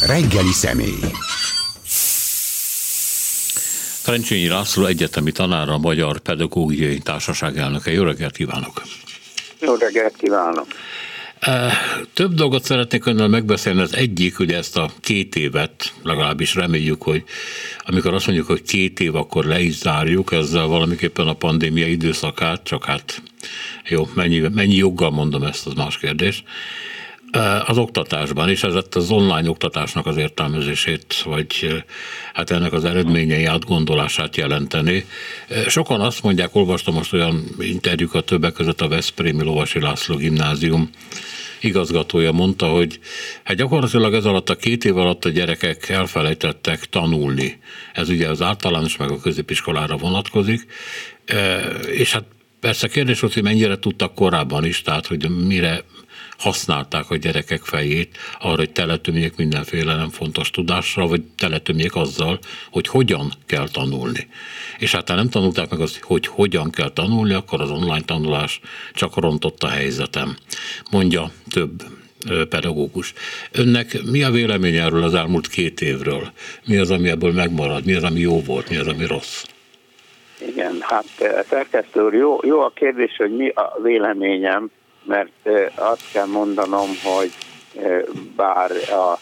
Reggeli személy. Trencsényi László egyetemi tanára, a Magyar Pedagógiai Társaság elnöke. Jó reggelt kívánok! Jó reggelt kívánok! Több dolgot szeretnék önnel megbeszélni. Az egyik, hogy ezt a két évet, legalábbis reméljük, hogy amikor azt mondjuk, hogy két év, akkor le is zárjuk, ezzel valamiképpen a pandémia időszakát, csak hát jó, mennyi, mennyi joggal mondom ezt, az más kérdés az oktatásban, és ez az online oktatásnak az értelmezését, vagy hát ennek az eredményei átgondolását jelenteni. Sokan azt mondják, olvastam most olyan interjúkat többek között a Veszprémi Lovasi László gimnázium igazgatója mondta, hogy hát gyakorlatilag ez alatt a két év alatt a gyerekek elfelejtettek tanulni. Ez ugye az általános meg a középiskolára vonatkozik, és hát Persze kérdés volt, hogy mennyire tudtak korábban is, tehát hogy mire használták a gyerekek fejét arra, hogy teletömjék mindenféle nem fontos tudásra, vagy teletömjék azzal, hogy hogyan kell tanulni. És hát ha nem tanulták meg azt, hogy hogyan kell tanulni, akkor az online tanulás csak rontott a helyzetem. Mondja több pedagógus. Önnek mi a vélemény erről az elmúlt két évről? Mi az, ami ebből megmarad? Mi az, ami jó volt? Mi az, ami rossz? Igen, hát szerkesztő úr, jó, jó a kérdés, hogy mi a véleményem mert azt kell mondanom, hogy bár a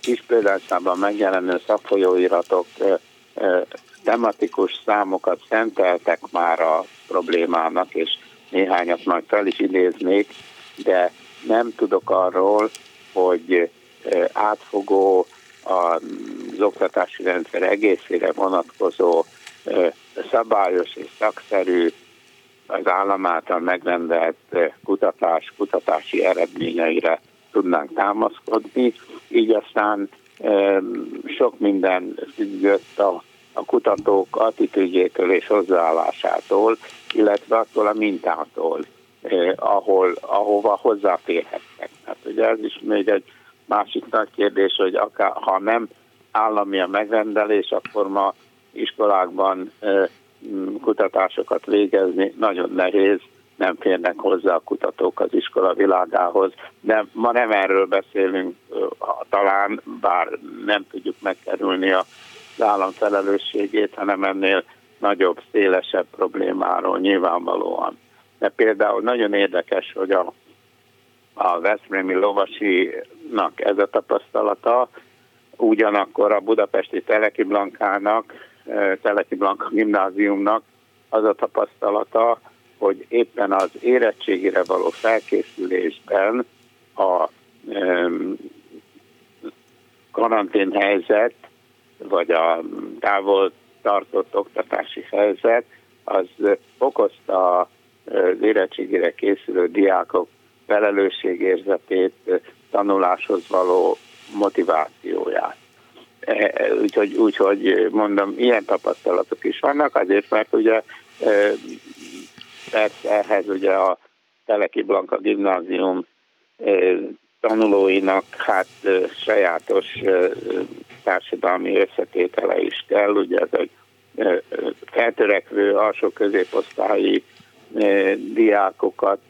kis példányszámban megjelenő szakfolyóiratok tematikus számokat szenteltek már a problémának, és néhányat majd fel is idéznék, de nem tudok arról, hogy átfogó az oktatási rendszer egészére vonatkozó szabályos és szakszerű az állam által megrendelt eh, kutatás, kutatási eredményeire tudnánk támaszkodni, így aztán sok minden függött a, a kutatók attitűdjétől és hozzáállásától, illetve attól a mintától, eh, ahol, ahova hozzáférhettek. Hát ugye ez is még egy másik nagy kérdés, hogy akár, ha nem állami a megrendelés, akkor ma iskolákban eh, kutatásokat végezni nagyon nehéz, nem férnek hozzá a kutatók az iskola világához. De ma nem erről beszélünk, talán, bár nem tudjuk megkerülni az állam felelősségét, hanem ennél nagyobb, szélesebb problémáról nyilvánvalóan. De például nagyon érdekes, hogy a, a Veszprémi Lovasinak ez a tapasztalata, ugyanakkor a budapesti Teleki Blankának Teleki Blanka gimnáziumnak az a tapasztalata, hogy éppen az érettségére való felkészülésben a karantén helyzet, vagy a távol tartott oktatási helyzet, az okozta az érettségére készülő diákok felelősségérzetét, tanuláshoz való motivációját. E, úgyhogy, úgyhogy mondom, ilyen tapasztalatok is vannak, azért mert ugye e, persze ehhez ugye a Teleki Blanka gimnázium e, tanulóinak hát sajátos társadalmi összetétele is kell, ugye ez egy feltörekvő alsó középosztályi diákokat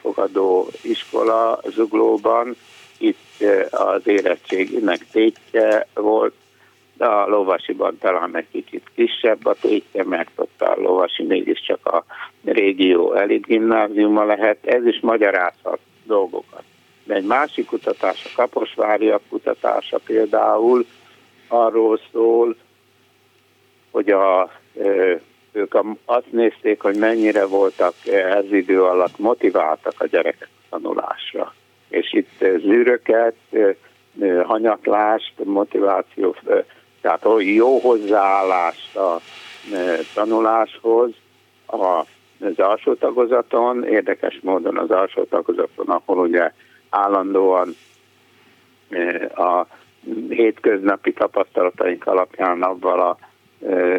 fogadó iskola Zuglóban, itt az érettségnek tétje volt, a lovasiban talán egy kicsit kisebb a tétje, mert ott a lovasi mégiscsak a régió elit gimnáziuma lehet, ez is magyarázhat dolgokat. De egy másik kutatás, a Kaposváriak kutatása például arról szól, hogy a, ők azt nézték, hogy mennyire voltak ez idő alatt motiváltak a gyerekek tanulásra. És itt zűröket, hanyatlást, motiváció tehát jó hozzáállást a e, tanuláshoz a, az alsó tagozaton, érdekes módon az alsó tagozaton, ahol ugye állandóan e, a hétköznapi tapasztalataink alapján abban a e,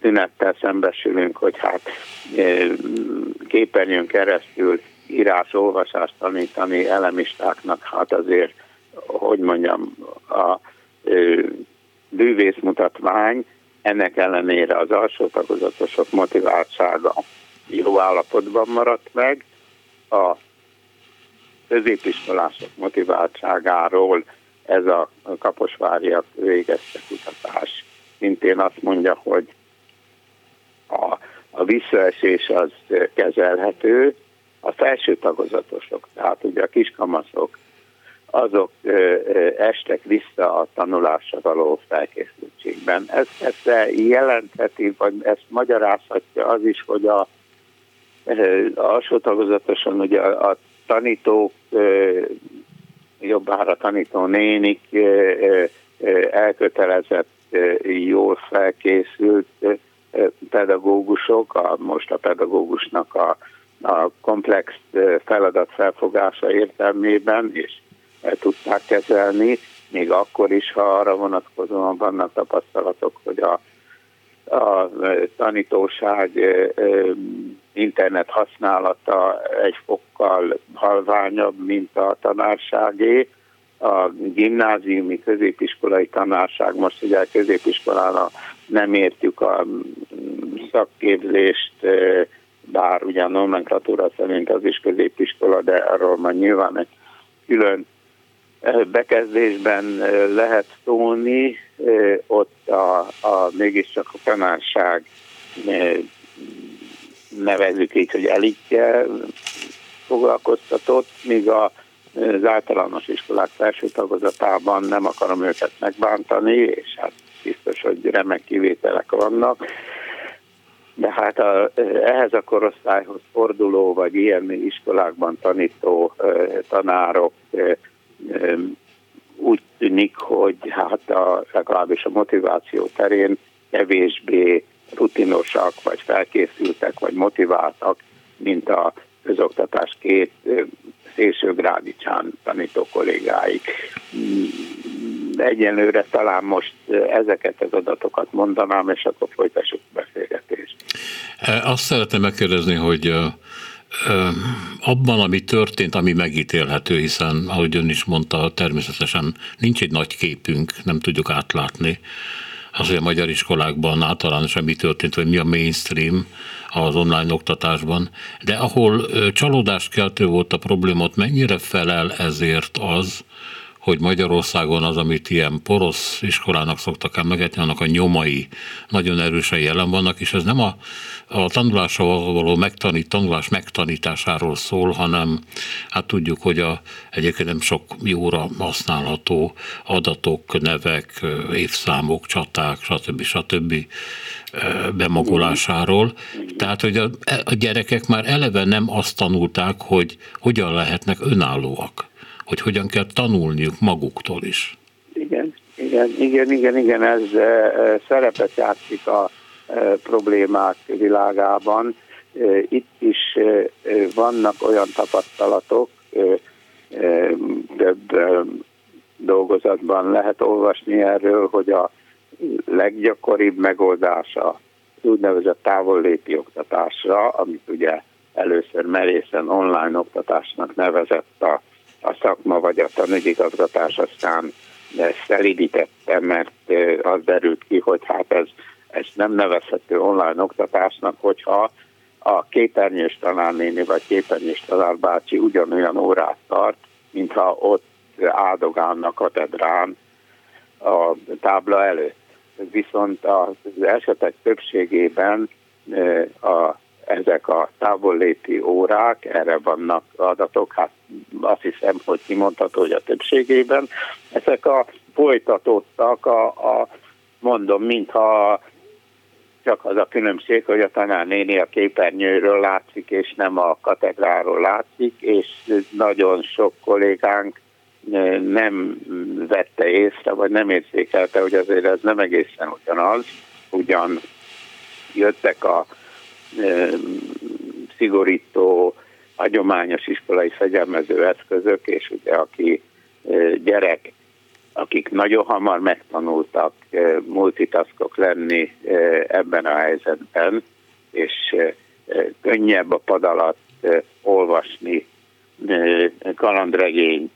tünettel szembesülünk, hogy hát képernyőn keresztül írás, olvasást tanítani elemistáknak, hát azért, hogy mondjam, a bűvészmutatvány, ennek ellenére az alsó tagozatosok motiváltsága jó állapotban maradt meg, a középiskolások motiváltságáról ez a kaposváriak végezte kutatás. Szintén azt mondja, hogy a, a visszaesés az kezelhető, a felső tagozatosok, tehát ugye a kiskamaszok, azok estek vissza a tanulásra való felkészültségben. Ez persze jelentheti, vagy ezt magyarázhatja az is, hogy a, alsó tagozatosan ugye a, a tanítók, jobbára tanító nénik elkötelezett, jól felkészült pedagógusok, a, most a pedagógusnak a, a komplex feladat felfogása értelmében, és tudták kezelni, még akkor is, ha arra vonatkozóan vannak tapasztalatok, hogy a, a tanítóság internet használata egy fokkal halványabb, mint a tanárságé. A gimnáziumi középiskolai tanárság, most ugye a középiskolára nem értjük a szakképzést, bár ugyan nomenklatúra szerint az is középiskola, de arról már nyilván egy külön bekezdésben lehet szólni, ott a, a mégiscsak a tanárság nevezzük így, hogy elitje foglalkoztatott, míg a, az általános iskolák felső tagozatában nem akarom őket megbántani, és hát biztos, hogy remek kivételek vannak, de hát a, ehhez a korosztályhoz forduló, vagy ilyen iskolákban tanító tanárok úgy tűnik, hogy hát a, legalábbis a motiváció terén kevésbé rutinosak, vagy felkészültek, vagy motiváltak, mint a közoktatás két szélsőgrádicsán tanító kollégáik. Mm, egyenlőre talán most ezeket az adatokat mondanám, és akkor folytassuk a beszélgetést. Azt szeretném megkérdezni, hogy abban, ami történt, ami megítélhető, hiszen, ahogy ön is mondta, természetesen nincs egy nagy képünk, nem tudjuk átlátni. Az, hogy a magyar iskolákban általánosan mi történt, vagy mi a mainstream az online oktatásban, de ahol csalódáskeltő volt a probléma, mennyire felel ezért az, hogy Magyarországon az, amit ilyen porosz iskolának szoktak emlegetni, annak a nyomai nagyon erősen jelen vannak, és ez nem a, a tanulással való megtanít, tanulás megtanításáról szól, hanem hát tudjuk, hogy a, egyébként nem sok jóra használható adatok, nevek, évszámok, csaták, stb. stb. bemagolásáról. Tehát, hogy a, a gyerekek már eleve nem azt tanulták, hogy hogyan lehetnek önállóak hogy hogyan kell tanulniuk maguktól is. Igen, igen, igen, igen, igen, ez szerepet játszik a problémák világában. Itt is vannak olyan tapasztalatok, több dolgozatban lehet olvasni erről, hogy a leggyakoribb megoldása az úgynevezett távolléti oktatásra, amit ugye először merészen online oktatásnak nevezett a a szakma vagy a tanügyigazgatás aztán szelidítette, mert az derült ki, hogy hát ez, ez nem nevezhető online oktatásnak, hogyha a képernyős tanárnéni vagy képernyős tanárbácsi ugyanolyan órát tart, mintha ott áldogálnak a tedrán a tábla előtt. Viszont az esetek többségében a ezek a távolléti órák, erre vannak adatok, hát azt hiszem, hogy kimondható, hogy a többségében, ezek a folytatottak, a, a mondom, mintha csak az a különbség, hogy a tanárnéni a képernyőről látszik, és nem a katedráról látszik, és nagyon sok kollégánk nem vette észre, vagy nem érzékelte, hogy azért ez nem egészen ugyanaz, ugyan jöttek a szigorító, hagyományos iskolai fegyelmező eszközök, és ugye aki gyerek, akik nagyon hamar megtanultak multitaskok lenni ebben a helyzetben, és könnyebb a pad alatt olvasni kalandregényt,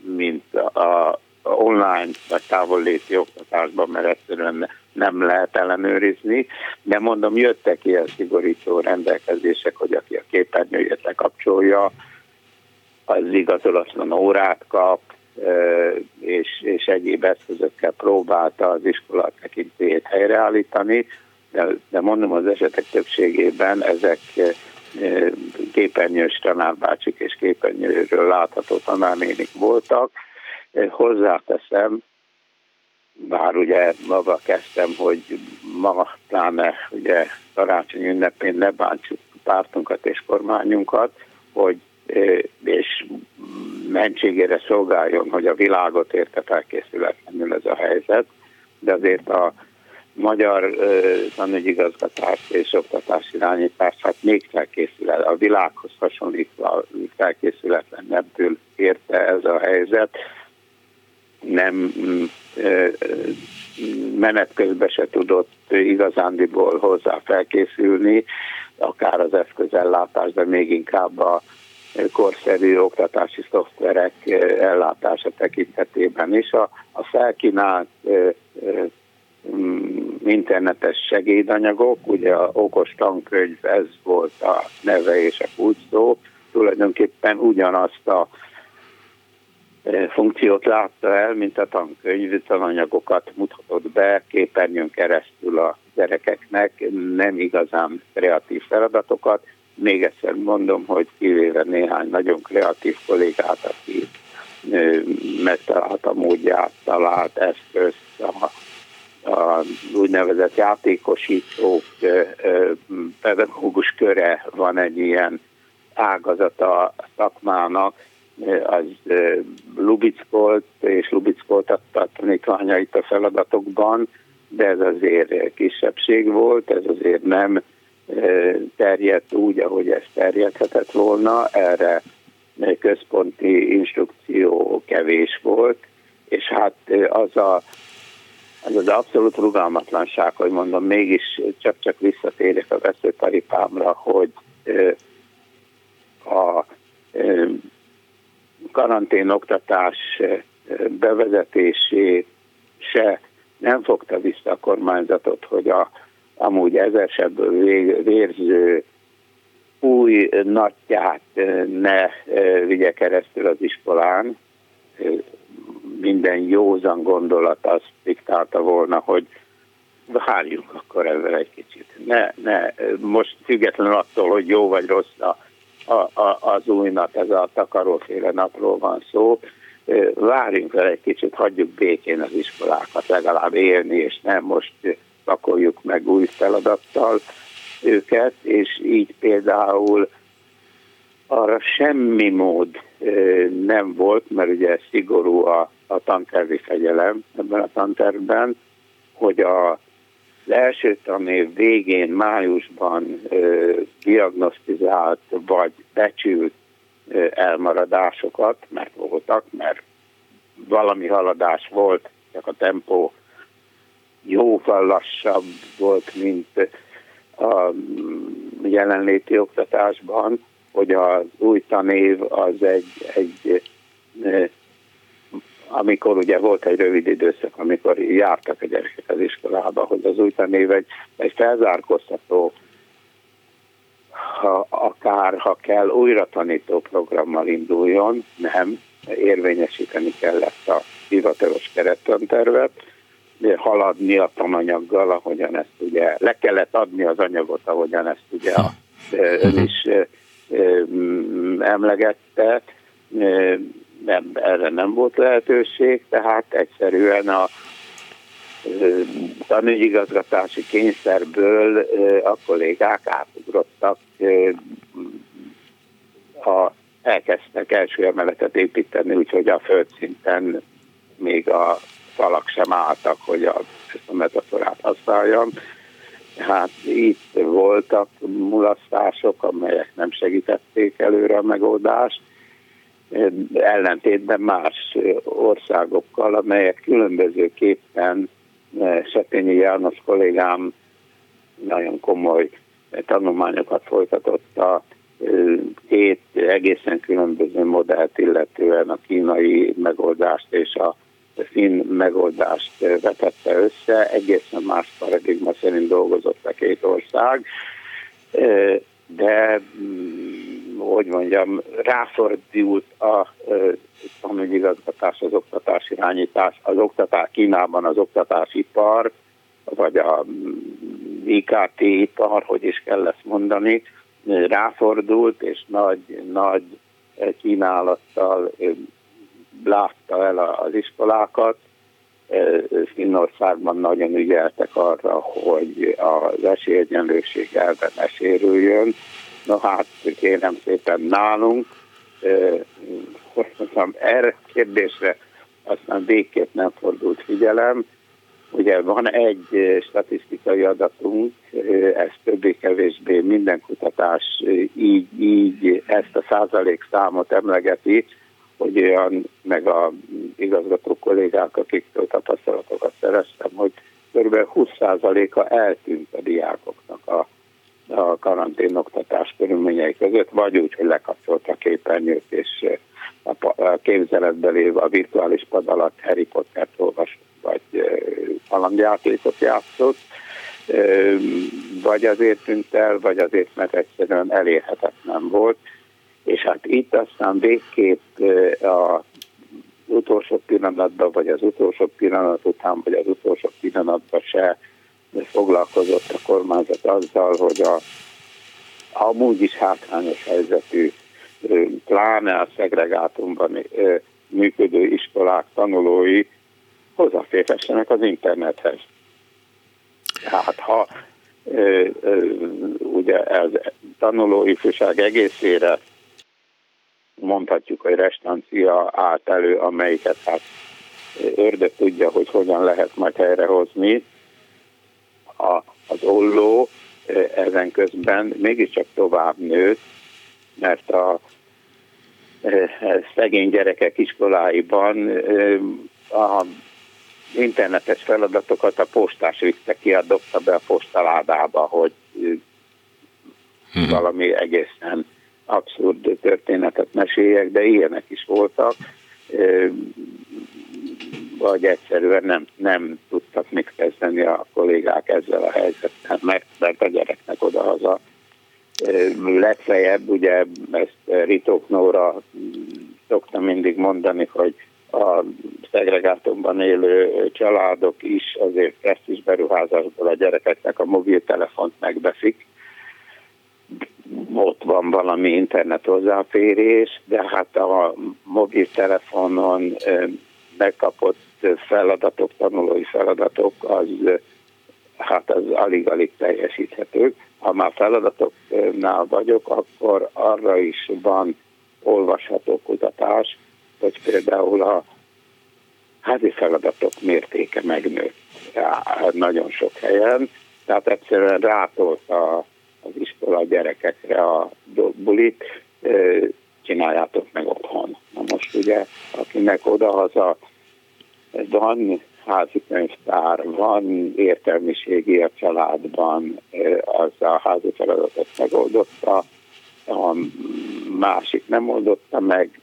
mint a online vagy távolléti oktatásban, mert egyszerűen nem lehet ellenőrizni, de mondom, jöttek ilyen szigorító rendelkezések, hogy aki a képernyőjét lekapcsolja, az igazolatlan órát kap, és egyéb eszközökkel próbálta az iskola tekintélyét helyreállítani, de, de mondom, az esetek többségében ezek képernyős tanárbácsik és képernyőről látható tanárnénik voltak. Hozzáteszem, bár ugye maga kezdtem, hogy ma pláne ugye karácsony ünnepén ne bántsuk pártunkat és kormányunkat, hogy és mentségére szolgáljon, hogy a világot érte felkészületlenül ez a helyzet, de azért a magyar tanügyigazgatás és oktatás irányítás hát még felkészület, a világhoz hasonlítva felkészületlenebbül érte ez a helyzet. Nem menet közben se tudott igazándiból hozzá felkészülni, akár az eszközellátás, de még inkább a korszerű oktatási szoftverek ellátása tekintetében is. A, a felkínált mm, internetes segédanyagok, ugye a okos tankönyv, ez volt a neve és a kulcs tulajdonképpen ugyanazt a funkciót látta el, mint a tankönyv, tananyagokat mutatott be képernyőn keresztül a gyerekeknek, nem igazán kreatív feladatokat. Még egyszer mondom, hogy kivéve néhány nagyon kreatív kollégát, aki megtalálta módját, talált eszközt, a, a úgynevezett játékosítók pedagógus köre van egy ilyen ágazata a szakmának, az lubickolt és lubickoltatta a tanítványait a feladatokban, de ez azért kisebbség volt, ez azért nem terjedt úgy, ahogy ez terjedhetett volna, erre központi instrukció kevés volt, és hát az a, az, az abszolút rugalmatlanság, hogy mondom, mégis csak-csak visszatérek a veszőparipámra, hogy a karanténoktatás bevezetésé se nem fogta vissza a kormányzatot, hogy a amúgy ezesebből vérző új nagyját ne vigye keresztül az iskolán. Minden józan gondolat azt diktálta volna, hogy várjunk akkor ezzel egy kicsit. Ne, ne, most függetlenül attól, hogy jó vagy rossz a a, a, az új nap, ez a takaróféle napról van szó. Várjunk el egy kicsit, hagyjuk békén az iskolákat legalább élni, és nem most pakoljuk meg új feladattal őket, és így például arra semmi mód nem volt, mert ugye szigorú a, a tantervi fegyelem ebben a tantervben, hogy a az első tanév végén, májusban ö, diagnosztizált vagy becsült ö, elmaradásokat, mert voltak, mert valami haladás volt, csak a tempó jóval lassabb volt, mint a jelenléti oktatásban, hogy az új tanév az egy, egy amikor ugye volt egy rövid időszak, amikor jártak a gyerekek az iskolába, hogy az új tanév egy, egy felzárkóztató, ha, akár ha kell újra tanító programmal induljon, nem, érvényesíteni kellett a hivatalos kerettantervet, haladni a tananyaggal, ahogyan ezt ugye, le kellett adni az anyagot, ahogyan ezt ugye ön is emlegette, nem, erre nem volt lehetőség, tehát egyszerűen a tanügyigazgatási kényszerből a kollégák átugrottak, a, elkezdtek első emeletet építeni, úgyhogy a földszinten még a falak sem álltak, hogy a, ezt a metaforát használjam. Hát itt voltak mulasztások, amelyek nem segítették előre a megoldást, ellentétben más országokkal, amelyek különbözőképpen Sepényi János kollégám nagyon komoly tanulmányokat folytatott a két egészen különböző modellt, illetően a kínai megoldást és a finn megoldást vetette össze, egészen más paradigma szerint dolgozott a két ország, de mm, hogy mondjam, ráfordult a tanügyigazgatás, az oktatás irányítás, az oktatás Kínában az oktatásipar, vagy a IKT ipar, hogy is kell ezt mondani, ráfordult, és nagy, nagy kínálattal látta el az iskolákat. Finnországban nagyon ügyeltek arra, hogy az esélyegyenlőség elve ne sérüljön. No hát kérem szépen nálunk, hogy mondtam, erre kérdésre aztán végképp nem fordult figyelem, Ugye van egy statisztikai adatunk, ez többé-kevésbé minden kutatás így, így ezt a százalék számot emlegeti, hogy olyan, meg a igazgató kollégák, akiktől tapasztalatokat szereztem, hogy kb. 20%-a eltűnt a diákoknak a, a karantén oktatás körülményei között, vagy úgy, hogy lekapcsolt a képernyőt, és a képzeletbe lévő a virtuális pad alatt Harry Pottert olvasott vagy kalandjátékot játszott, vagy azért tűnt el, vagy azért, mert egyszerűen elérhetetlen volt. És hát itt aztán végképp a utolsó pillanatban, vagy az utolsó pillanat után, vagy az utolsó pillanatban se foglalkozott a kormányzat azzal, hogy a amúgy is hátrányos helyzetű, pláne a szegregátumban működő iskolák tanulói hozzáférhessenek az internethez. Hát ha ugye ez tanuló ifjúság egészére mondhatjuk, hogy restancia állt elő, amelyiket hát ördög tudja, hogy hogyan lehet majd helyrehozni. A, az olló ezen közben mégiscsak tovább nőtt, mert a szegény gyerekek iskoláiban a internetes feladatokat a postás vitte ki, a dobta be a postaládába, hogy hmm. valami egészen abszurd történetet meséljek, de ilyenek is voltak, vagy egyszerűen nem, nem tudtak mit kezdeni a kollégák ezzel a helyzettel, mert, mert a gyereknek odahaza legfeljebb, ugye ezt Ritók Nóra szoktam mindig mondani, hogy a szegregátumban élő családok is azért presztis beruházásból a gyerekeknek a mobiltelefont megbeszik. Ott van valami internet hozzáférés, de hát a mobiltelefonon megkapott feladatok, tanulói feladatok, az hát az alig-alig teljesíthető. Ha már feladatoknál vagyok, akkor arra is van olvasható kutatás, hogy például a házi feladatok mértéke megnőtt nagyon sok helyen, tehát egyszerűen rátolt a, az iskola gyerekekre a bulit, csináljátok meg otthon. Na most ugye, akinek odahaza van házi könyvtár, van értelmiségi a családban, az a házi feladatot megoldotta, a másik nem oldotta meg,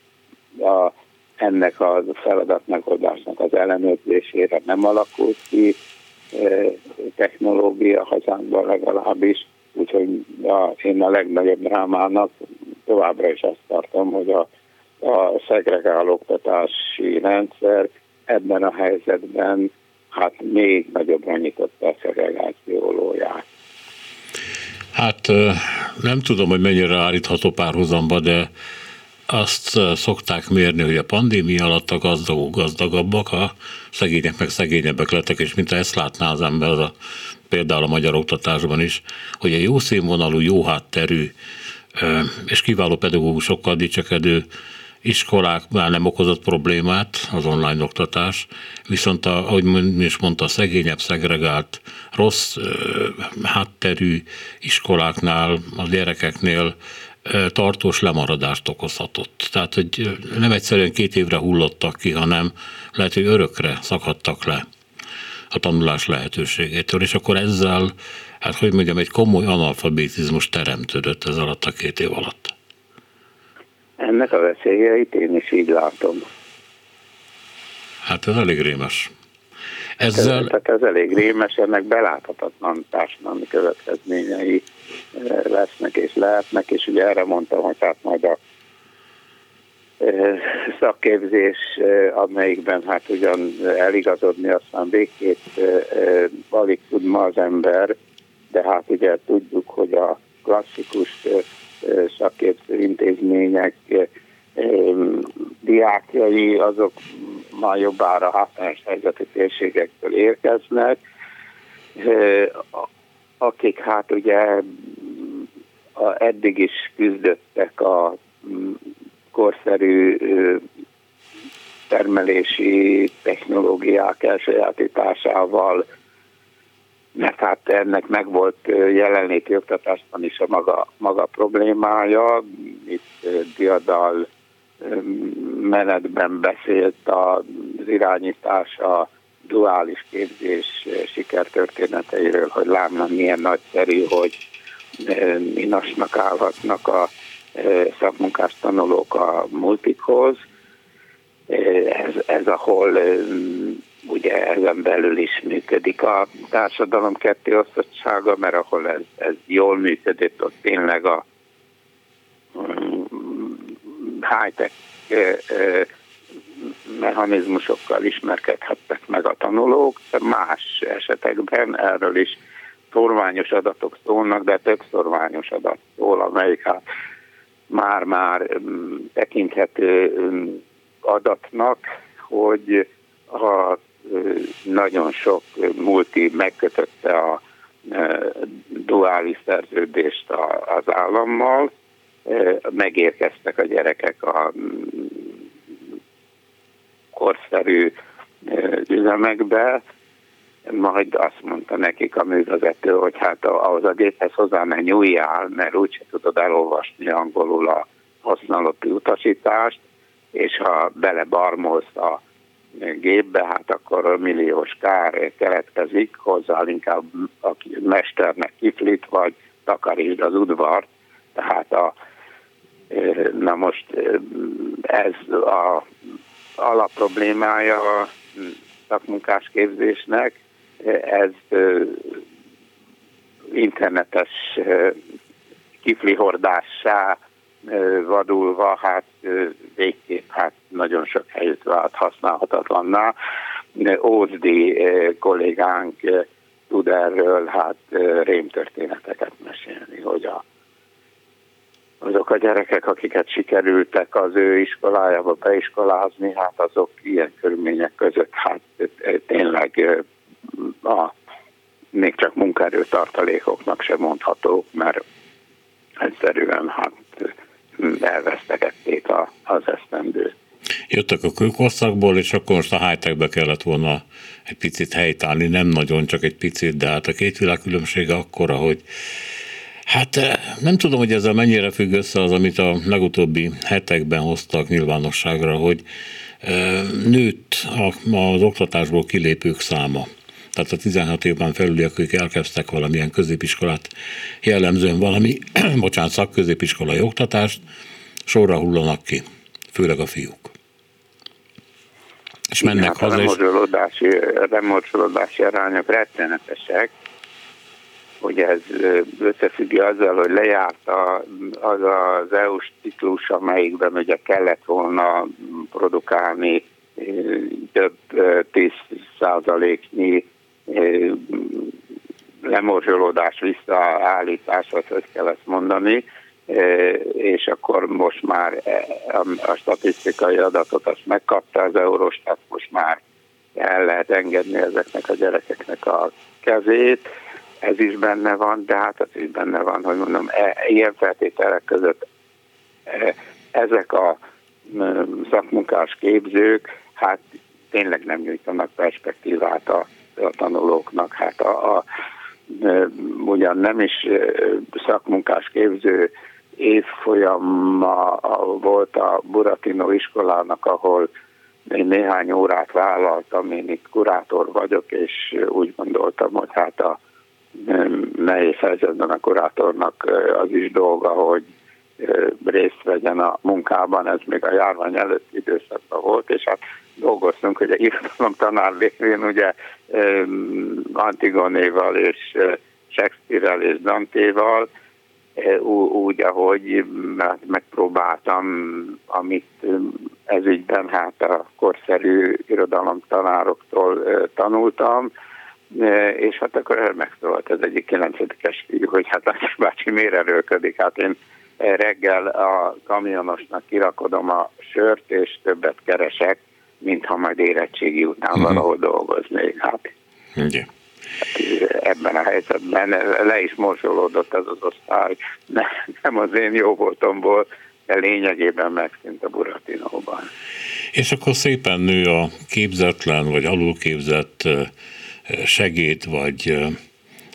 a ennek a feladatmegoldásnak az ellenőrzésére nem alakult ki technológia hazánkban legalábbis, úgyhogy a, én a legnagyobb drámának továbbra is azt tartom, hogy a, a szegregál oktatási rendszer ebben a helyzetben hát még nagyobbra nyitotta a szegregáció lóját. Hát nem tudom, hogy mennyire állítható párhuzamba, de azt szokták mérni, hogy a pandémia alatt a gazdagok gazdagabbak, a szegények meg szegényebbek lettek, és mint ezt látná az ember, az a, például a magyar oktatásban is, hogy a jó színvonalú, jó hátterű és kiváló pedagógusokkal dicsekedő már nem okozott problémát az online oktatás, viszont a, ahogy is mondta, szegényebb, szegregált, rossz hátterű iskoláknál, a gyerekeknél tartós lemaradást okozhatott. Tehát, hogy nem egyszerűen két évre hullottak ki, hanem lehet, hogy örökre szakadtak le a tanulás lehetőségétől, és akkor ezzel, hát hogy mondjam, egy komoly analfabetizmus teremtődött ez alatt a két év alatt. Ennek a veszélyeit én is így látom. Hát ez elég rémes. Ezzel... Tehát ez elég rémes, ennek beláthatatlan társadalmi következményei lesznek és lehetnek, és ugye erre mondtam, hogy hát majd a szakképzés, amelyikben hát ugyan eligazodni aztán végképp alig tud ma az ember, de hát ugye tudjuk, hogy a klasszikus szakképző intézmények diákjai azok ma jobbára hátrányos helyzeti térségektől érkeznek, akik hát ugye eddig is küzdöttek a korszerű termelési technológiák elsajátításával, mert hát ennek meg volt jelenléti oktatásban is a maga, maga problémája. Itt Diadal menetben beszélt az irányítás a duális képzés sikertörténeteiről, hogy lámna milyen nagyszerű, hogy minasnak állhatnak a szakmunkás tanulók a multikhoz. Ez, ez ahol ugye ezen belül is működik a társadalom ketté osztottsága, mert ahol ez, ez jól működött, ott tényleg a high-tech mechanizmusokkal ismerkedhettek meg a tanulók, más esetekben erről is szorványos adatok szólnak, de több szorványos adat szól, amelyik hát már-már tekinthető adatnak, hogy a nagyon sok multi megkötötte a duális szerződést az állammal, megérkeztek a gyerekek a korszerű üzemekbe, majd azt mondta nekik a művezető, hogy hát ahhoz a géphez hozzá ne nyúljál, mert úgyse tudod elolvasni angolul a használati utasítást, és ha belebarmolsz a gépbe, hát akkor milliós kár keletkezik, hozzá inkább a mesternek kiflit, vagy takarítsd az udvart. Tehát a, na most ez a alapproblémája a szakmunkás képzésnek, ez internetes kiflihordássá vadulva, hát végképp hát nagyon sok helyet vált használhatatlanná. Ózdi kollégánk tud erről hát rémtörténeteket mesélni, hogy a, azok a gyerekek, akiket sikerültek az ő iskolájába beiskolázni, hát azok ilyen körülmények között hát tényleg a, még csak munkaerőtartalékoknak sem mondhatók, mert egyszerűen hát elvesztegették a, az esztendőt. Jöttek a kőkorszakból, és akkor most a high kellett volna egy picit helytállni, nem nagyon, csak egy picit, de hát a két világ különbsége akkora, hogy Hát eh, nem tudom, hogy ezzel mennyire függ össze az, amit a legutóbbi hetekben hoztak nyilvánosságra, hogy eh, nőtt az oktatásból kilépők száma tehát a 16 évben felüliek, akik elkezdtek valamilyen középiskolát, jellemzően valami, bocsánat, szakközépiskolai oktatást, sorra hullanak ki, főleg a fiúk. És mennek hát haza, remorsolódási, remorsolódási arányok rettenetesek, hogy ez összefügg azzal, hogy lejárt a, az az EU-s ciklus, amelyikben ugye kellett volna produkálni több 10 százaléknyi lemorzsolódás, visszaállítás, vagy hogy kell ezt mondani, és akkor most már a statisztikai adatot azt megkapta az Eurostat, most már el lehet engedni ezeknek a gyerekeknek a kezét. Ez is benne van, de hát az is benne van, hogy mondom, e, ilyen feltételek között ezek a szakmunkás képzők, hát tényleg nem nyújtanak perspektívát a a tanulóknak. Hát a, a, ugyan nem is szakmunkás képző évfolyama volt a Buratino iskolának, ahol én néhány órát vállaltam, én itt kurátor vagyok, és úgy gondoltam, hogy hát a nehéz helyzetben a kurátornak az is dolga, hogy részt vegyen a munkában, ez még a járvány előtti időszakban volt, és hát dolgoztunk, ugye irodalom tanár lévén, ugye Antigonéval és Shakespeare-rel és Dantéval, úgy, ahogy megpróbáltam, amit ezügyben hát a korszerű irodalomtanároktól tanultam, és hát akkor megszólalt az egyik kilencedikes fiú, hogy hát László bácsi miért erőlködik, hát én reggel a kamionosnak kirakodom a sört, és többet keresek, mintha majd érettségi után uh-huh. valahol dolgoznék. Hát. Igen. Ebben a helyzetben le is mosolódott ez az osztály, nem az én jó voltomból, de lényegében megszűnt a Buratinóban. És akkor szépen nő a képzetlen vagy alulképzett segéd vagy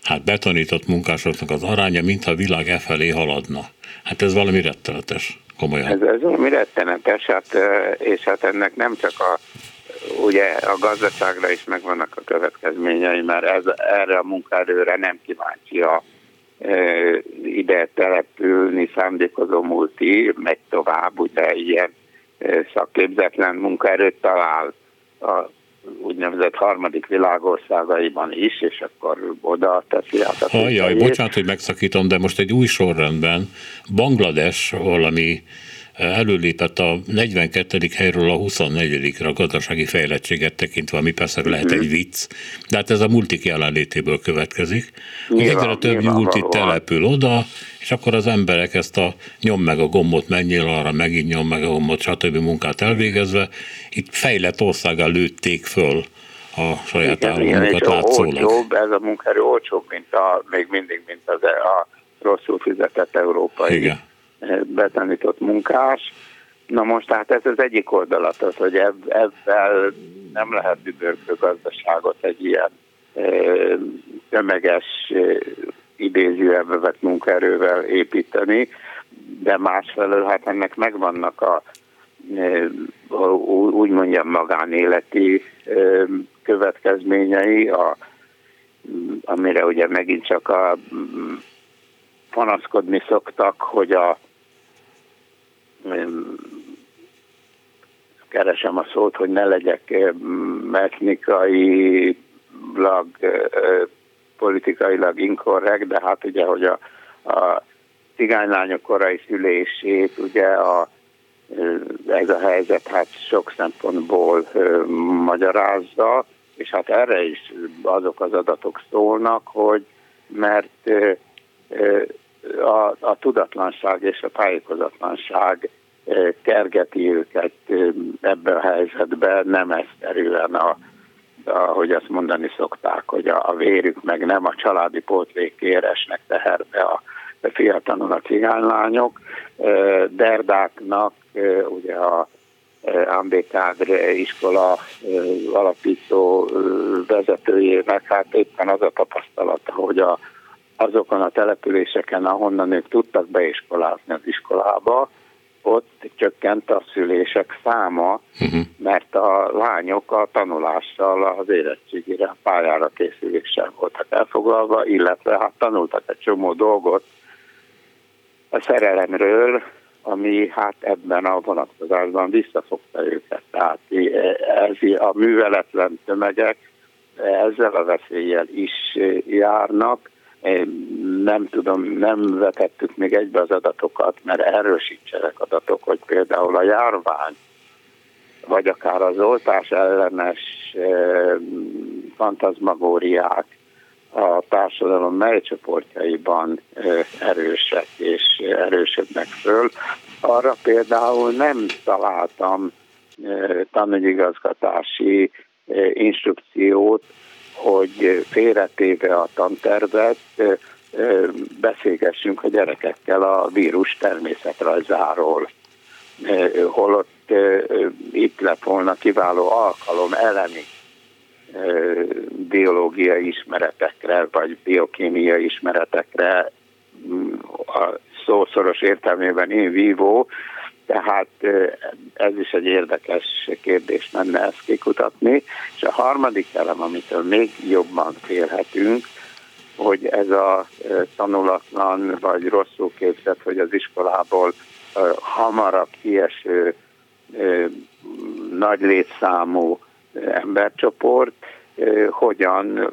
hát betanított munkásoknak az aránya, mintha a világ e felé haladna. Hát ez valami rettenetes, komolyan. Ez, ez valami rettenetes, hát, és hát ennek nem csak a ugye a gazdaságra is megvannak a következményei, mert ez, erre a munkaerőre nem kíváncsi a e, ide települni szándékozó multi, megy tovább, ugye ilyen e, szakképzetlen munkaerőt talál a úgynevezett harmadik világországaiban is, és akkor oda teszi át a Ajaj, bocsánat, hogy megszakítom, de most egy új sorrendben Banglades valami előlépett a 42. helyről a 24. a gazdasági fejlettséget tekintve, ami persze lehet egy mhm. vicc, de hát ez a multik jelenlétéből következik. Hogy egyre több multi települ oda, és akkor az emberek ezt a nyom meg a gombot, menjél arra, megint nyom meg a gombot, stb. munkát elvégezve, itt fejlett országgal lőtték föl a saját államokat látszólag. Olcsóbb, ez a munkaerő olcsóbb, mint a, még mindig, mint az, a rosszul fizetett európai Igen betanított munkás. Na most tehát ez az egyik oldalat, az, hogy ebben nem lehet üdörkő gazdaságot egy ilyen tömeges idézőjelbe vett munkaerővel építeni, de másfelől hát ennek megvannak a úgy mondjam magánéleti következményei, a, amire ugye megint csak a panaszkodni szoktak, hogy a keresem a szót, hogy ne legyek etnikai politikailag inkorrekt, de hát ugye, hogy a, a cigánylányok korai szülését, ugye a, ez a helyzet hát sok szempontból magyarázza, és hát erre is azok az adatok szólnak, hogy mert a, a tudatlanság és a tájékozatlanság eh, kergeti őket eh, ebbe a helyzetbe, nem egyszerűen a, ahogy azt mondani szokták, hogy a, a vérük meg nem a családi pótlékért esnek teherbe a, a fiatalon a cigánylányok. Eh, Derdáknak ugye a Ambékádr iskola alapító vezetőjének hát éppen az a tapasztalata, hogy a azokon a településeken, ahonnan ők tudtak beiskolázni az iskolába, ott csökkent a szülések száma, uh-huh. mert a lányok a tanulással az érettségére, a pályára készüléssel voltak elfoglalva, illetve hát tanultak egy csomó dolgot a szerelemről, ami hát ebben a vonatkozásban visszafogta őket. Tehát ez a műveletlen tömegek ezzel a veszéllyel is járnak, nem tudom, nem vetettük még egybe az adatokat, mert erről sincsenek adatok, hogy például a járvány, vagy akár az oltás ellenes fantazmagóriák a társadalom mely csoportjaiban erősek és erősödnek föl. Arra például nem találtam tanügyigazgatási instrukciót, hogy félretéve a tantervet beszélgessünk a gyerekekkel a vírus természetrajzáról. Holott itt lett volna kiváló alkalom elemi biológiai ismeretekre, vagy biokémiai ismeretekre, a szószoros értelmében in vivo, tehát ez is egy érdekes kérdés lenne ezt kikutatni. És a harmadik elem, amitől még jobban félhetünk, hogy ez a tanulatlan vagy rosszul képzett, hogy az iskolából hamarabb kieső nagy létszámú embercsoport hogyan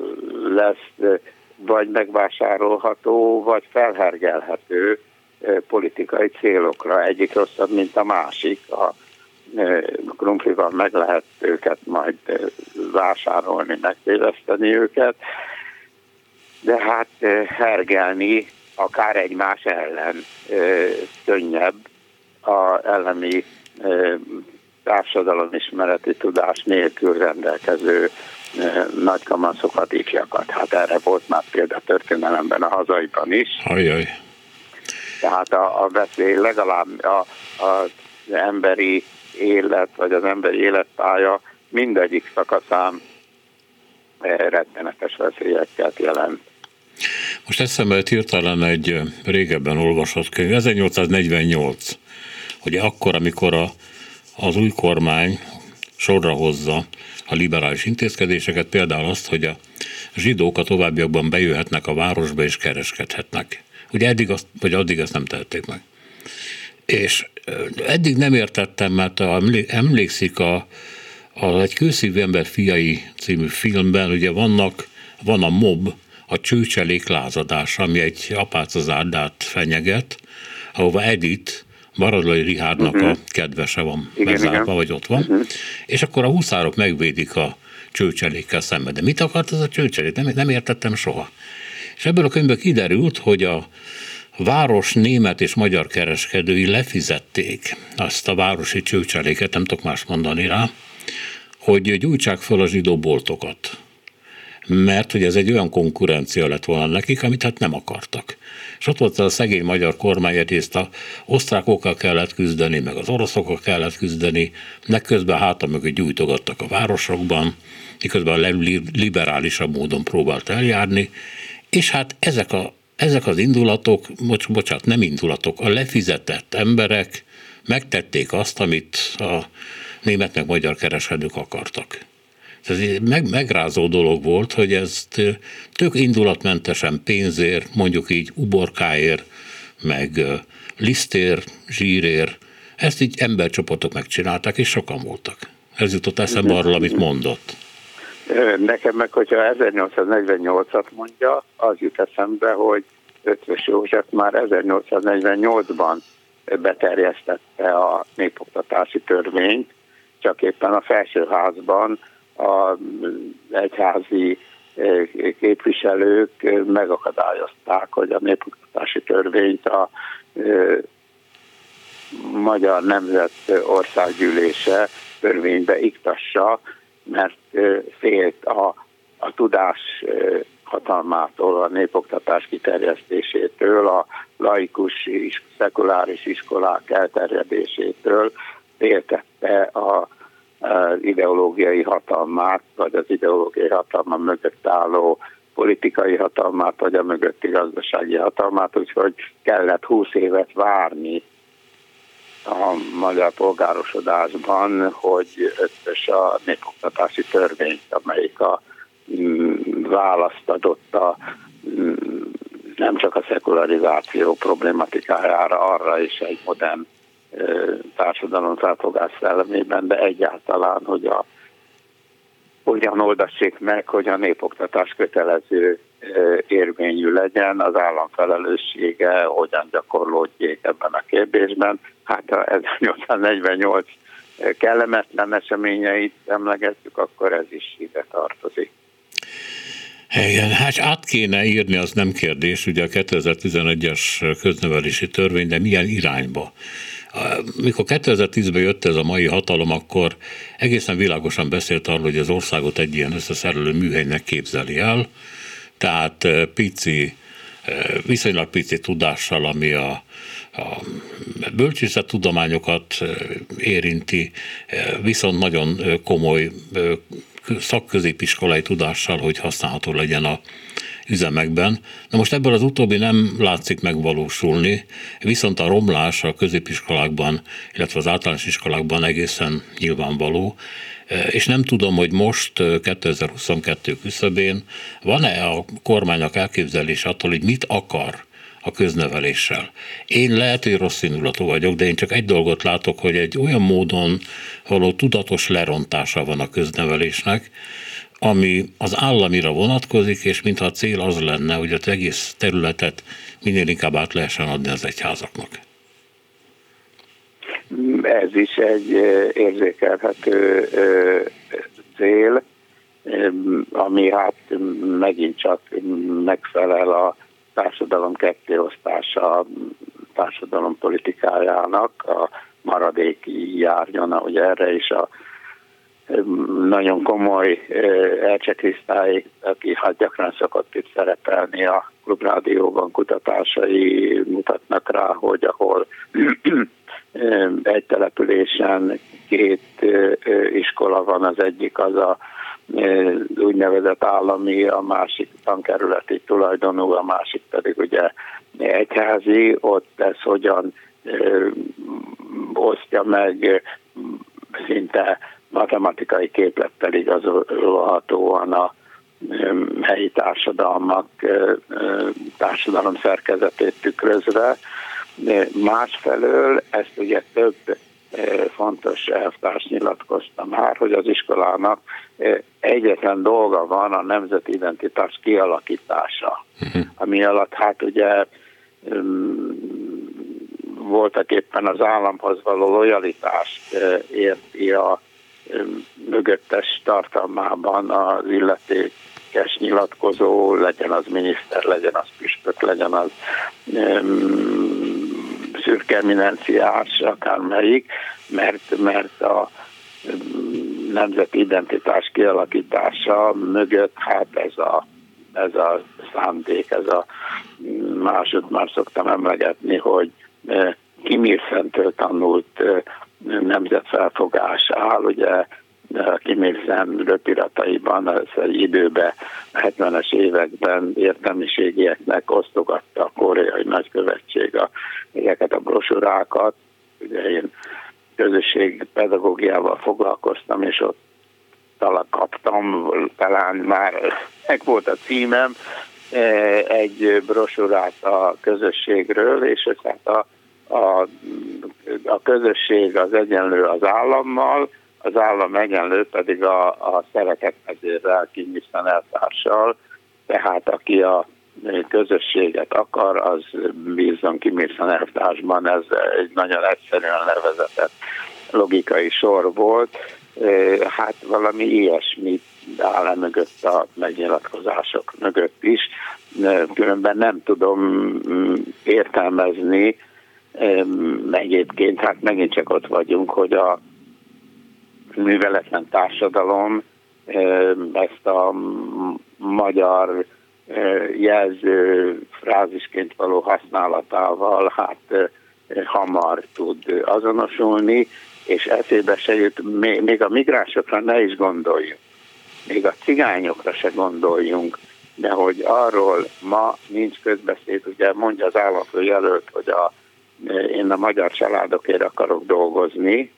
lesz vagy megvásárolható, vagy felhergelhető politikai célokra. Egyik rosszabb, mint a másik. A krumplival meg lehet őket majd vásárolni, megtéveszteni őket, de hát hergelni akár egymás ellen könnyebb a ellemi társadalomismereti tudás nélkül rendelkező nagykamaszokat, ifjakat. Hát erre volt már példa történelemben a hazaiban is. Ajaj. Tehát a, a veszély legalább a, a, az emberi élet, vagy az emberi életpálya mindegyik szakaszán rettenetes veszélyeket jelent. Most eszembe jut hirtelen egy régebben olvasott könyv, 1848, hogy akkor, amikor a, az új kormány sorra hozza a liberális intézkedéseket, például azt, hogy a zsidók a továbbiakban bejöhetnek a városba és kereskedhetnek. Ugye eddig azt, vagy addig ezt nem tehették meg. És eddig nem értettem, mert emlékszik a, a Egy kőszívű ember fiai című filmben, ugye vannak, van a mob, a csőcselék lázadása, ami egy apácazárdát fenyeget, ahova Edith, Maradlai Rihárdnak uh-huh. a mhm. kedvese van igen, bezárva, igen. vagy ott van, uh-huh. és akkor a huszárok megvédik a csőcselékkel szemben. De mit akart ez a csőcselék? Nem, nem értettem soha. És ebből a könyvből kiderült, hogy a város német és magyar kereskedői lefizették azt a városi csőcseléket, nem tudok más mondani rá, hogy gyújtsák fel a zsidó boltokat mert hogy ez egy olyan konkurencia lett volna nekik, amit hát nem akartak. És ott volt a szegény magyar kormány, egyrészt a osztrákokkal kellett küzdeni, meg az oroszokkal kellett küzdeni, megközben háta mögött gyújtogattak a városokban, miközben a liberálisabb módon próbált eljárni, és hát ezek, a, ezek az indulatok, bocs, bocsánat, nem indulatok, a lefizetett emberek megtették azt, amit a német meg magyar kereskedők akartak. Ez egy meg, megrázó dolog volt, hogy ezt tök indulatmentesen pénzért, mondjuk így uborkáért, meg lisztér, zsírér, ezt így embercsoportok megcsinálták, és sokan voltak. Ez jutott eszembe arról, amit mondott. Nekem meg, hogyha 1848-at mondja, az jut eszembe, hogy Ötvös József már 1848-ban beterjesztette a népoktatási törvényt, csak éppen a felsőházban a egyházi eh, képviselők megakadályozták, hogy a népoktatási törvényt a eh, Magyar Nemzet Országgyűlése törvénybe iktassa, mert félt a, a tudás hatalmától, a népoktatás kiterjesztésétől, a laikus, szekuláris iskolák elterjedésétől, féltette a az ideológiai hatalmát, vagy az ideológiai hatalma mögött álló politikai hatalmát, vagy a mögötti gazdasági hatalmát, úgyhogy kellett húsz évet várni a magyar polgárosodásban, hogy ötös a népoktatási törvényt, amelyik a mm, választ adott a mm, nem csak a szekularizáció problématikájára, arra is egy modern társadalom felfogás szellemében, de egyáltalán, hogy a, hogyan oldassék meg, hogy a népoktatás kötelező érvényű legyen, az állam felelőssége, hogyan gyakorlódjék ebben a kérdésben. Hát ha 1848 kellemetlen eseményeit emlegetjük, akkor ez is ide tartozik. Igen, hát át kéne írni, az nem kérdés, ugye a 2011-es köznevelési törvény, de milyen irányba? Mikor 2010-ben jött ez a mai hatalom, akkor egészen világosan beszélt arról, hogy az országot egy ilyen összeszerelő műhelynek képzeli el, tehát pici, viszonylag pici tudással, ami a, a bölcsészettudományokat érinti, viszont nagyon komoly szakközépiskolai tudással, hogy használható legyen a üzemekben. Na most ebből az utóbbi nem látszik megvalósulni, viszont a romlás a középiskolákban, illetve az általános iskolákban egészen nyilvánvaló, és nem tudom, hogy most 2022 küszöbén van-e a kormánynak elképzelés attól, hogy mit akar a közneveléssel. Én lehet, hogy rossz indulatú vagyok, de én csak egy dolgot látok, hogy egy olyan módon való tudatos lerontása van a köznevelésnek, ami az államira vonatkozik, és mintha a cél az lenne, hogy az egész területet minél inkább át lehessen adni az egyházaknak. Ez is egy érzékelhető cél, ami hát megint csak megfelel a társadalom kettéosztása társadalom politikájának, a maradék járjon, hogy erre is a nagyon komoly Elcse Krisztály, aki hát gyakran szokott itt szerepelni a klubrádióban kutatásai mutatnak rá, hogy ahol egy településen két iskola van, az egyik az a úgynevezett állami, a másik tankerületi tulajdonú, a másik pedig ugye egyházi, ott ez hogyan osztja meg szinte matematikai képlettel igazolhatóan a helyi társadalmak társadalom szerkezetét tükrözve. Másfelől ezt ugye több fontos elvtárs nyilatkozta már, hogy az iskolának egyetlen dolga van a nemzeti identitás kialakítása, uh-huh. ami alatt hát ugye voltak éppen az államhoz való lojalitást érti a mögöttes tartalmában az illetékes nyilatkozó, legyen az miniszter, legyen az püspök, legyen az um, szürke eminenciás, akármelyik, mert, mert a nemzeti identitás kialakítása mögött hát ez a, ez a szándék, ez a másod már szoktam emlegetni, hogy Kim Il-sentől tanult nemzetfelfogás áll, ugye Kim Il-sen röpirataiban az a 70-es években értelmiségieknek osztogatta a koreai nagykövetség a, ezeket a brosúrákat. Ugye én közösség pedagógiával foglalkoztam, és ott talán kaptam, talán már meg volt a címem, egy brosúrát a közösségről, és hát a a, a közösség az egyenlő az állammal, az állam egyenlő pedig a, a szereket vezérrel, Kim eltársal, tehát aki a közösséget akar, az bízzon Kim eltársban, ez egy nagyon egyszerűen levezetett logikai sor volt, hát valami ilyesmi áll mögött a megnyilatkozások mögött is, különben nem tudom mm, értelmezni, Egyébként hát megint csak ott vagyunk, hogy a műveletlen társadalom ezt a magyar jelző frázisként való használatával hát hamar tud azonosulni, és eszébe se jut, még a migránsokra ne is gondoljunk, még a cigányokra se gondoljunk, de hogy arról ma nincs közbeszéd, ugye mondja az államfő jelölt, hogy a én a magyar családokért akarok dolgozni,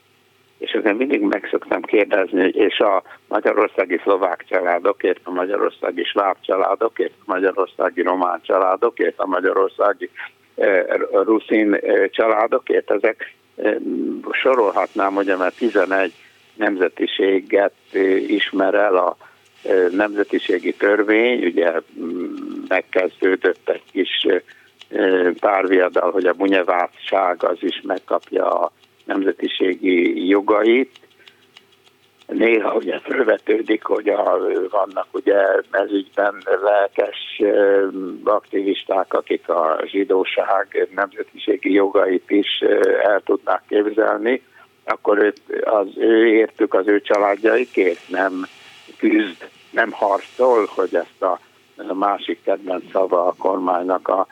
és ezen mindig meg szoktam kérdezni, és a magyarországi szlovák családokért, a magyarországi sváb családokért, a magyarországi román családokért, a magyarországi eh, ruszin eh, családokért, ezek eh, sorolhatnám, hogy mert 11 nemzetiséget ismer el a nemzetiségi törvény, ugye megkezdődött egy kis párviadal, hogy a bunyevátság az is megkapja a nemzetiségi jogait. Néha ugye felvetődik, hogy a, vannak ugye ezügyben lelkes aktivisták, akik a zsidóság nemzetiségi jogait is el tudnák képzelni, akkor az ő értük az ő családjaikért nem küzd, nem harcol, hogy ezt a a másik kedvenc szava a kormánynak a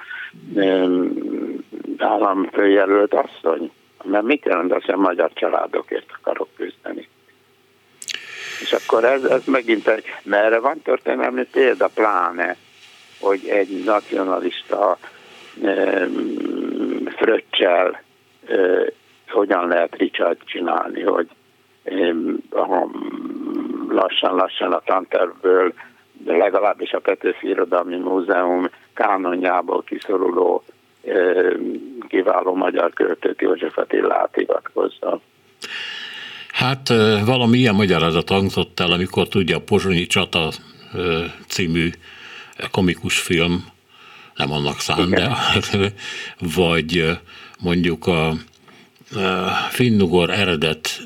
államfőjelölt asszony. Mert mit jelent az, hogy magyar családokért akarok küzdeni? És akkor ez, ez megint egy, mert erre van történelmi példa, pláne. hogy egy nacionalista fröccsel hogyan lehet Richard csinálni, hogy lassan-lassan a tantervből, de legalábbis a Petőfi Irodalmi Múzeum kánonjából kiszoruló kiváló magyar költőt József Attilát hivatkozza. Hát valami ilyen magyarázat hangzott el, amikor tudja a Pozsonyi csata című komikus film, nem annak szán, de vagy mondjuk a finnugor eredet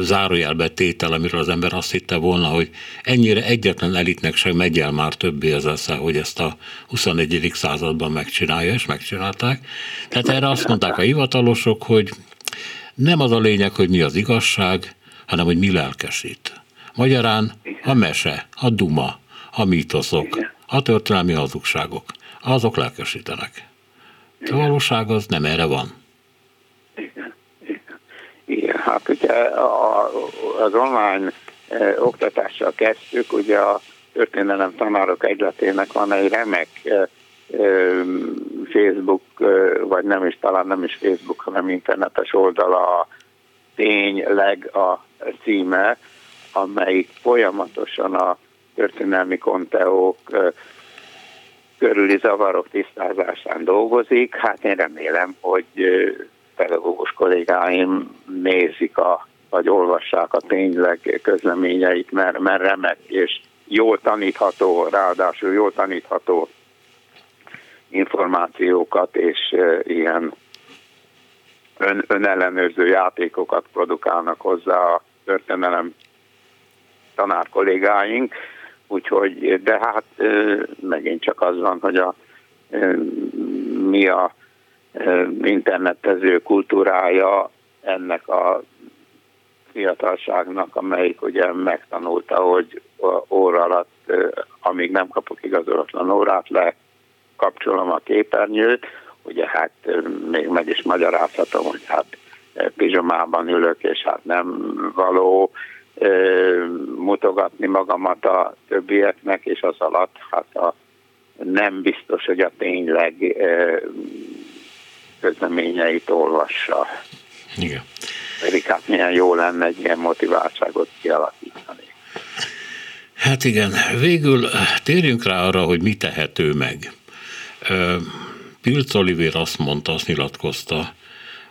zárójelbe tétel, amiről az ember azt hitte volna, hogy ennyire egyetlen elitnek sem megy el már többé az esze, hogy ezt a 21. században megcsinálja, és megcsinálták. Tehát erre azt mondták a hivatalosok, hogy nem az a lényeg, hogy mi az igazság, hanem hogy mi lelkesít. Magyarán a mese, a duma, a mítoszok, a történelmi hazugságok, azok lelkesítenek. A valóság az nem erre van. Igen, hát ugye a, az online e, oktatással kezdtük, ugye a történelem tanárok egyletének van egy remek e, e, Facebook, e, vagy nem is, talán nem is Facebook, hanem internetes oldala, tényleg a címe, amelyik folyamatosan a történelmi konteók körüli zavarok tisztázásán dolgozik. Hát én remélem, hogy pedagógus kollégáim nézik a, vagy olvassák a tényleg közleményeit, mert, mert remek és jól tanítható, ráadásul jól tanítható információkat és ilyen ön, önellenőrző játékokat produkálnak hozzá a történelem tanár kollégáink, úgyhogy, de hát megint csak az van, hogy a, mi a internetező kultúrája ennek a fiatalságnak, amelyik ugye megtanulta, hogy óra alatt, amíg nem kapok igazolatlan órát, le kapcsolom a képernyőt, ugye hát még meg is magyarázhatom, hogy hát pizsomában ülök, és hát nem való mutogatni magamat a többieknek, és az alatt hát a, nem biztos, hogy a tényleg közleményeit olvassa. Igen. Pedig hát milyen jó lenne egy ilyen motiváltságot kialakítani. Hát igen, végül térjünk rá arra, hogy mi tehető meg. Pilc Oliver azt mondta, azt nyilatkozta,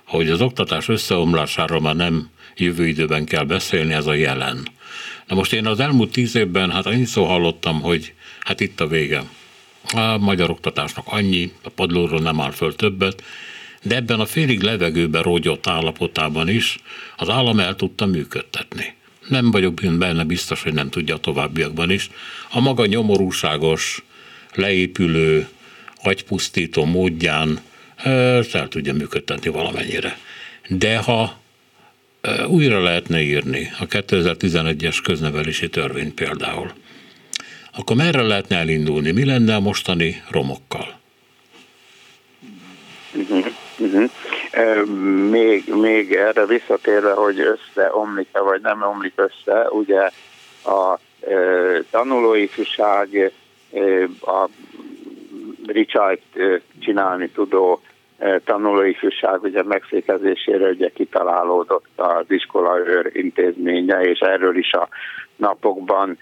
hogy az oktatás összeomlásáról már nem jövő időben kell beszélni, ez a jelen. Na most én az elmúlt tíz évben hát annyi szó hallottam, hogy hát itt a vége. A magyar oktatásnak annyi, a padlóról nem áll föl többet, de ebben a félig levegőben rógyott állapotában is az állam el tudta működtetni. Nem vagyok benne biztos, hogy nem tudja a továbbiakban is. A maga nyomorúságos, leépülő, agypusztító módján el tudja működtetni valamennyire. De ha újra lehetne írni a 2011-es köznevelési törvény például, akkor merre lehetne elindulni? Mi lenne a mostani romokkal? Uh-huh, uh-huh. Még, még erre visszatérve, hogy összeomlik-e vagy nem omlik össze, ugye a tanulói fűság, a Richard csinálni tudó tanulói fűság ugye megszékezésére ugye kitalálódott az iskolaőr intézménye, és erről is a napokban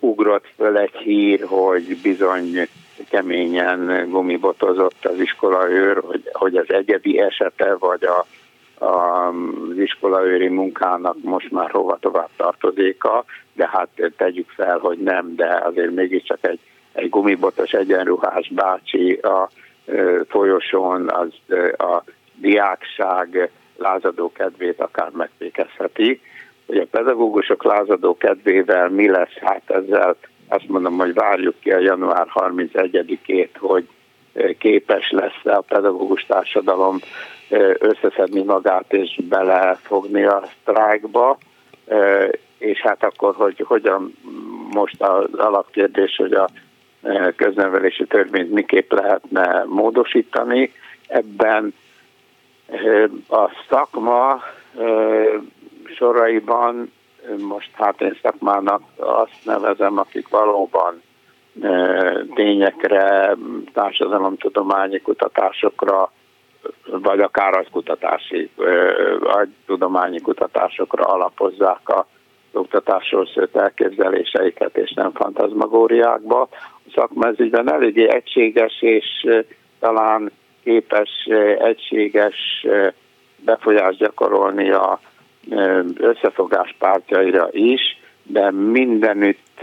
ugrott föl egy hír, hogy bizony keményen gumibotozott az iskolaőr, hogy, hogy az egyedi esete, vagy a, a, az iskolaőri munkának most már hova tovább tartozéka, de hát tegyük fel, hogy nem, de azért mégiscsak egy, egy gumibotos egyenruhás bácsi a folyosón az a diákság lázadó kedvét akár megfékezheti. Hogy a pedagógusok lázadó kedvével mi lesz, hát ezzel azt mondom, hogy várjuk ki a január 31-ét, hogy képes lesz a pedagógus társadalom összeszedni magát és belefogni a sztrájkba, és hát akkor, hogy hogyan most az alapkérdés, hogy a köznevelési törvényt miképp lehetne módosítani. Ebben a szakma soraiban most hát én szakmának azt nevezem, akik valóban tényekre, társadalomtudományi kutatásokra, vagy akár agykutatási, tudományi kutatásokra alapozzák a oktatásról szőtt elképzeléseiket, és nem fantazmagóriákba. A szakma ez ügyben eléggé egységes, és talán képes egységes befolyást gyakorolni a összefogás pártjaira is, de mindenütt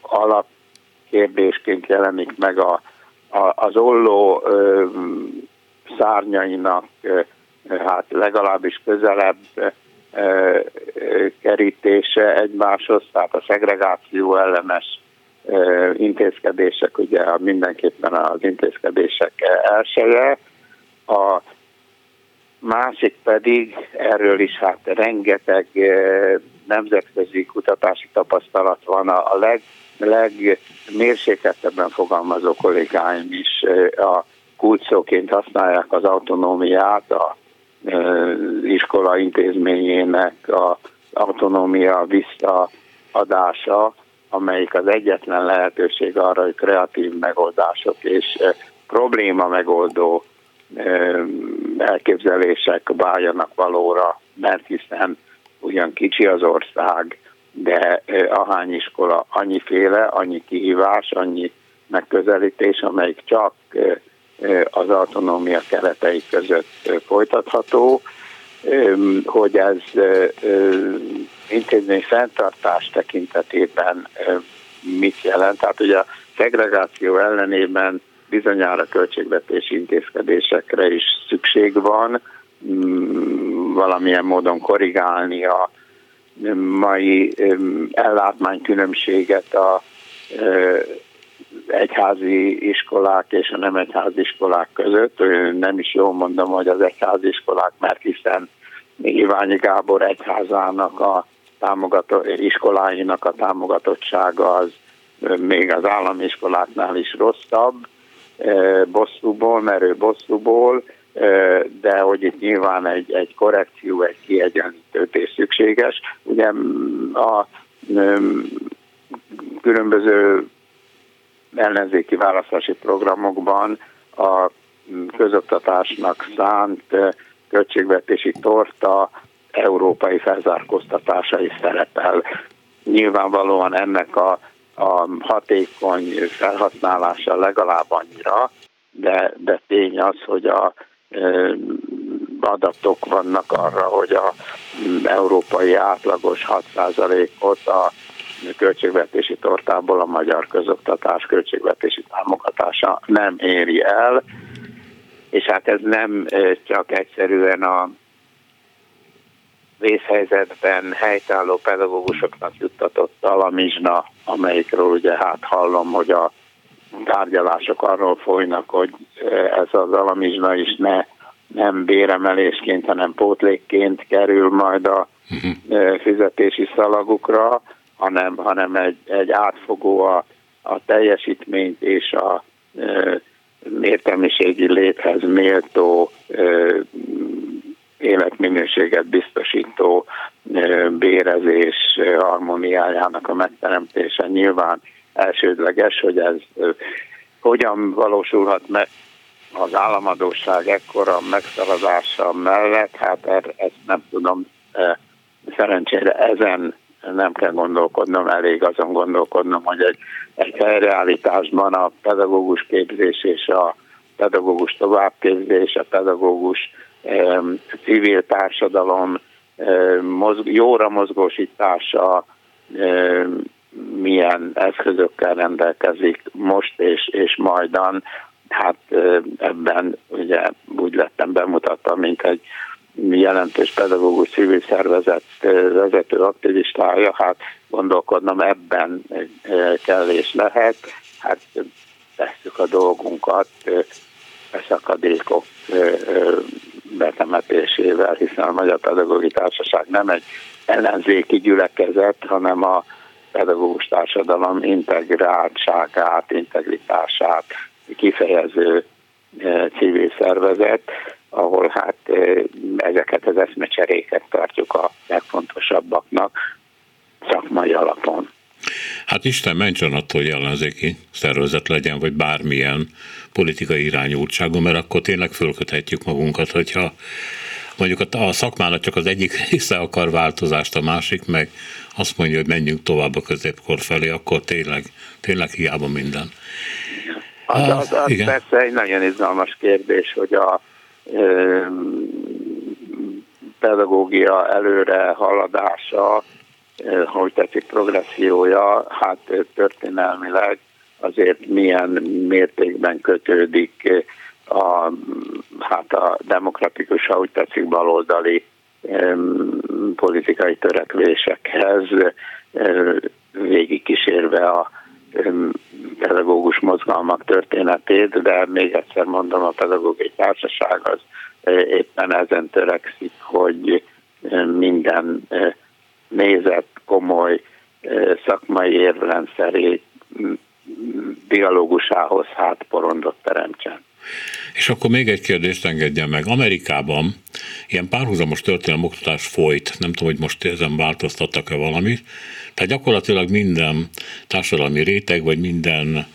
alapkérdésként jelenik meg a, a, az olló szárnyainak hát legalábbis közelebb kerítése egymáshoz, tehát a szegregáció ellenes intézkedések, ugye mindenképpen az intézkedések elsője. A másik pedig, erről is hát rengeteg nemzetközi kutatási tapasztalat van, a leg, legmérsékeltebben fogalmazó kollégáim is a kulcsoként használják az autonómiát, a iskola intézményének a autonómia visszaadása, amelyik az egyetlen lehetőség arra, hogy kreatív megoldások és probléma megoldó elképzelések váljanak valóra, mert hiszen ugyan kicsi az ország, de ahány iskola, annyiféle, annyi kihívás, annyi megközelítés, amelyik csak az autonómia keretei között folytatható, hogy ez intézmény fenntartás tekintetében mit jelent. Tehát ugye a szegregáció ellenében bizonyára költségvetési intézkedésekre is szükség van, mm, valamilyen módon korrigálni a mai ellátmánykülönbséget a egyházi iskolák és a nem egyházi iskolák között. Nem is jól mondom, hogy az egyházi iskolák, mert hiszen Iványi Gábor egyházának a támogató, iskoláinak a támogatottsága az még az állami iskoláknál is rosszabb, bosszúból, merő bosszúból, de hogy itt nyilván egy, egy korrekció, egy kiegyenlítőtés szükséges. Ugye a különböző ellenzéki választási programokban a közoktatásnak szánt költségvetési torta európai felzárkóztatása is szerepel. Nyilvánvalóan ennek a, a hatékony felhasználása legalább annyira, de, de tény az, hogy a adatok vannak arra, hogy a európai átlagos 6%-ot a költségvetési tortából a magyar közoktatás költségvetési támogatása nem éri el, és hát ez nem csak egyszerűen a vészhelyzetben helytálló pedagógusoknak juttatott alamizsna, amelyikről ugye hát hallom, hogy a tárgyalások arról folynak, hogy ez az alamizsna is ne nem béremelésként, hanem pótlékként kerül majd a uh-huh. fizetési szalagukra, hanem, hanem egy, egy átfogó a, a teljesítményt és a e, értelmiségi léthez méltó e, bérezés harmóniájának a megteremtése nyilván elsődleges, hogy ez hogyan valósulhat meg az államadóság ekkora megszaladása mellett, hát er, ezt nem tudom, szerencsére ezen nem kell gondolkodnom, elég azon gondolkodnom, hogy egy, egy helyreállításban a pedagógus képzés és a pedagógus továbbképzés, a pedagógus civil társadalom mozg, jóra mozgósítása milyen eszközökkel rendelkezik most és, és majdan. Hát ebben ugye úgy lettem bemutatva, mint egy jelentős pedagógus civil szervezet vezető aktivistája, hát gondolkodnom ebben kell és lehet, hát tesszük a dolgunkat a szakadékok betemetésével, hiszen a Magyar Pedagógiai Társaság nem egy ellenzéki gyülekezet, hanem a pedagógus társadalom integráltságát, integritását kifejező civil szervezet, ahol hát ezeket az eszmecseréket tartjuk a legfontosabbaknak szakmai alapon. Hát Isten mentsen attól, hogy ellenzéki szervezet legyen, vagy bármilyen politikai irányultságú, mert akkor tényleg fölköthetjük magunkat, hogyha mondjuk a, szakmának csak az egyik része akar változást, a másik meg azt mondja, hogy menjünk tovább a középkor felé, akkor tényleg, tényleg hiába minden. Az, az, az igen. persze egy nagyon izgalmas kérdés, hogy a ö, pedagógia előre haladása, hogy tetszik progressziója, hát történelmileg azért milyen mértékben kötődik a, hát a demokratikus, ahogy tetszik, baloldali politikai törekvésekhez, végigkísérve a pedagógus mozgalmak történetét, de még egyszer mondom, a pedagógiai társaság az éppen ezen törekszik, hogy minden nézett, komoly szakmai érvrendszeré dialógusához hát porondot teremtsen. És akkor még egy kérdést engedjen meg. Amerikában ilyen párhuzamos történelmi oktatás folyt, nem tudom, hogy most ezen változtattak-e valamit, tehát gyakorlatilag minden társadalmi réteg, vagy minden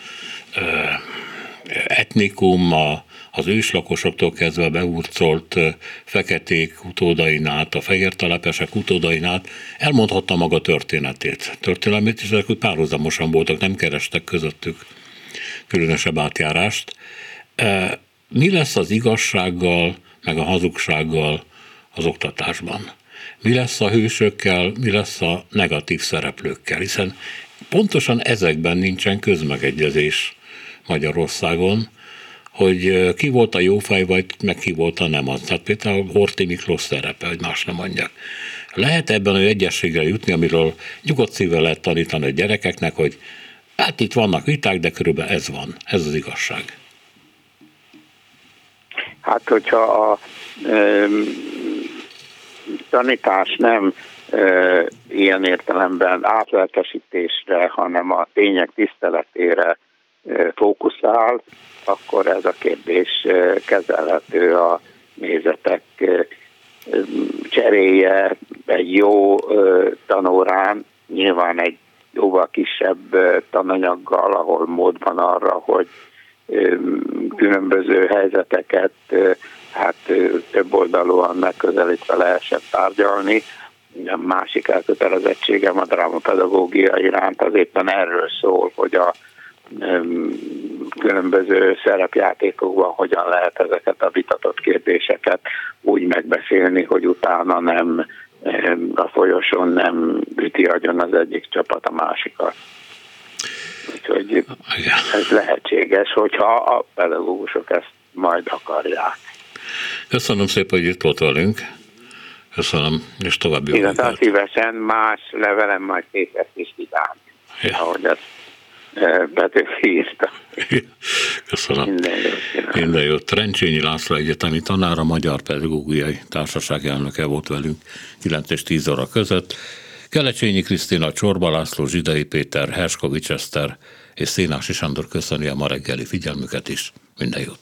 etnikum, a, az őslakosoktól kezdve a beurcolt feketék utódain át, a fehér telepesek utódain át elmondhatta maga történetét. Történelmét, és ezek párhuzamosan voltak, nem kerestek közöttük különösebb átjárást. Mi lesz az igazsággal, meg a hazugsággal az oktatásban? Mi lesz a hősökkel, mi lesz a negatív szereplőkkel? Hiszen pontosan ezekben nincsen közmegegyezés Magyarországon, hogy ki volt a jó fej, vagy meg ki volt a nem az. Tehát például Horti Miklós szerepe, hogy más nem mondjak. Lehet ebben a egyességre jutni, amiről nyugodt szívvel lehet tanítani a gyerekeknek, hogy hát itt vannak viták, de körülbelül ez van, ez az igazság. Hát, hogyha a e, tanítás nem e, ilyen értelemben átlelkesítésre, hanem a tények tiszteletére fókuszál, akkor ez a kérdés kezelhető a nézetek cseréje egy jó tanórán, nyilván egy jóval kisebb tananyaggal, ahol mód van arra, hogy különböző helyzeteket hát több oldalúan megközelítve lehessen tárgyalni. A másik elkötelezettségem a drámapedagógia iránt az éppen erről szól, hogy a különböző szerepjátékokban hogyan lehet ezeket a vitatott kérdéseket úgy megbeszélni, hogy utána nem a folyosón nem üti agyon az egyik csapat a másikat. Úgyhogy ez lehetséges, hogyha a pedagógusok ezt majd akarják. Köszönöm szépen, hogy itt volt velünk. Köszönöm, és további Illetve szívesen más levelem majd készít is vidám, ja. ahogy ezt Petőfi írta. Köszönöm. Minden jót. Minden jót. Trencsényi László egyetemi tanára, Magyar Pedagógiai Társaság elnöke volt velünk 9 és 10 óra között. Kelecsényi Krisztina, Csorba László, Zsidai Péter, Herskovics Eszter és Szénási Sándor köszöni a ma reggeli figyelmüket is. Minden jót!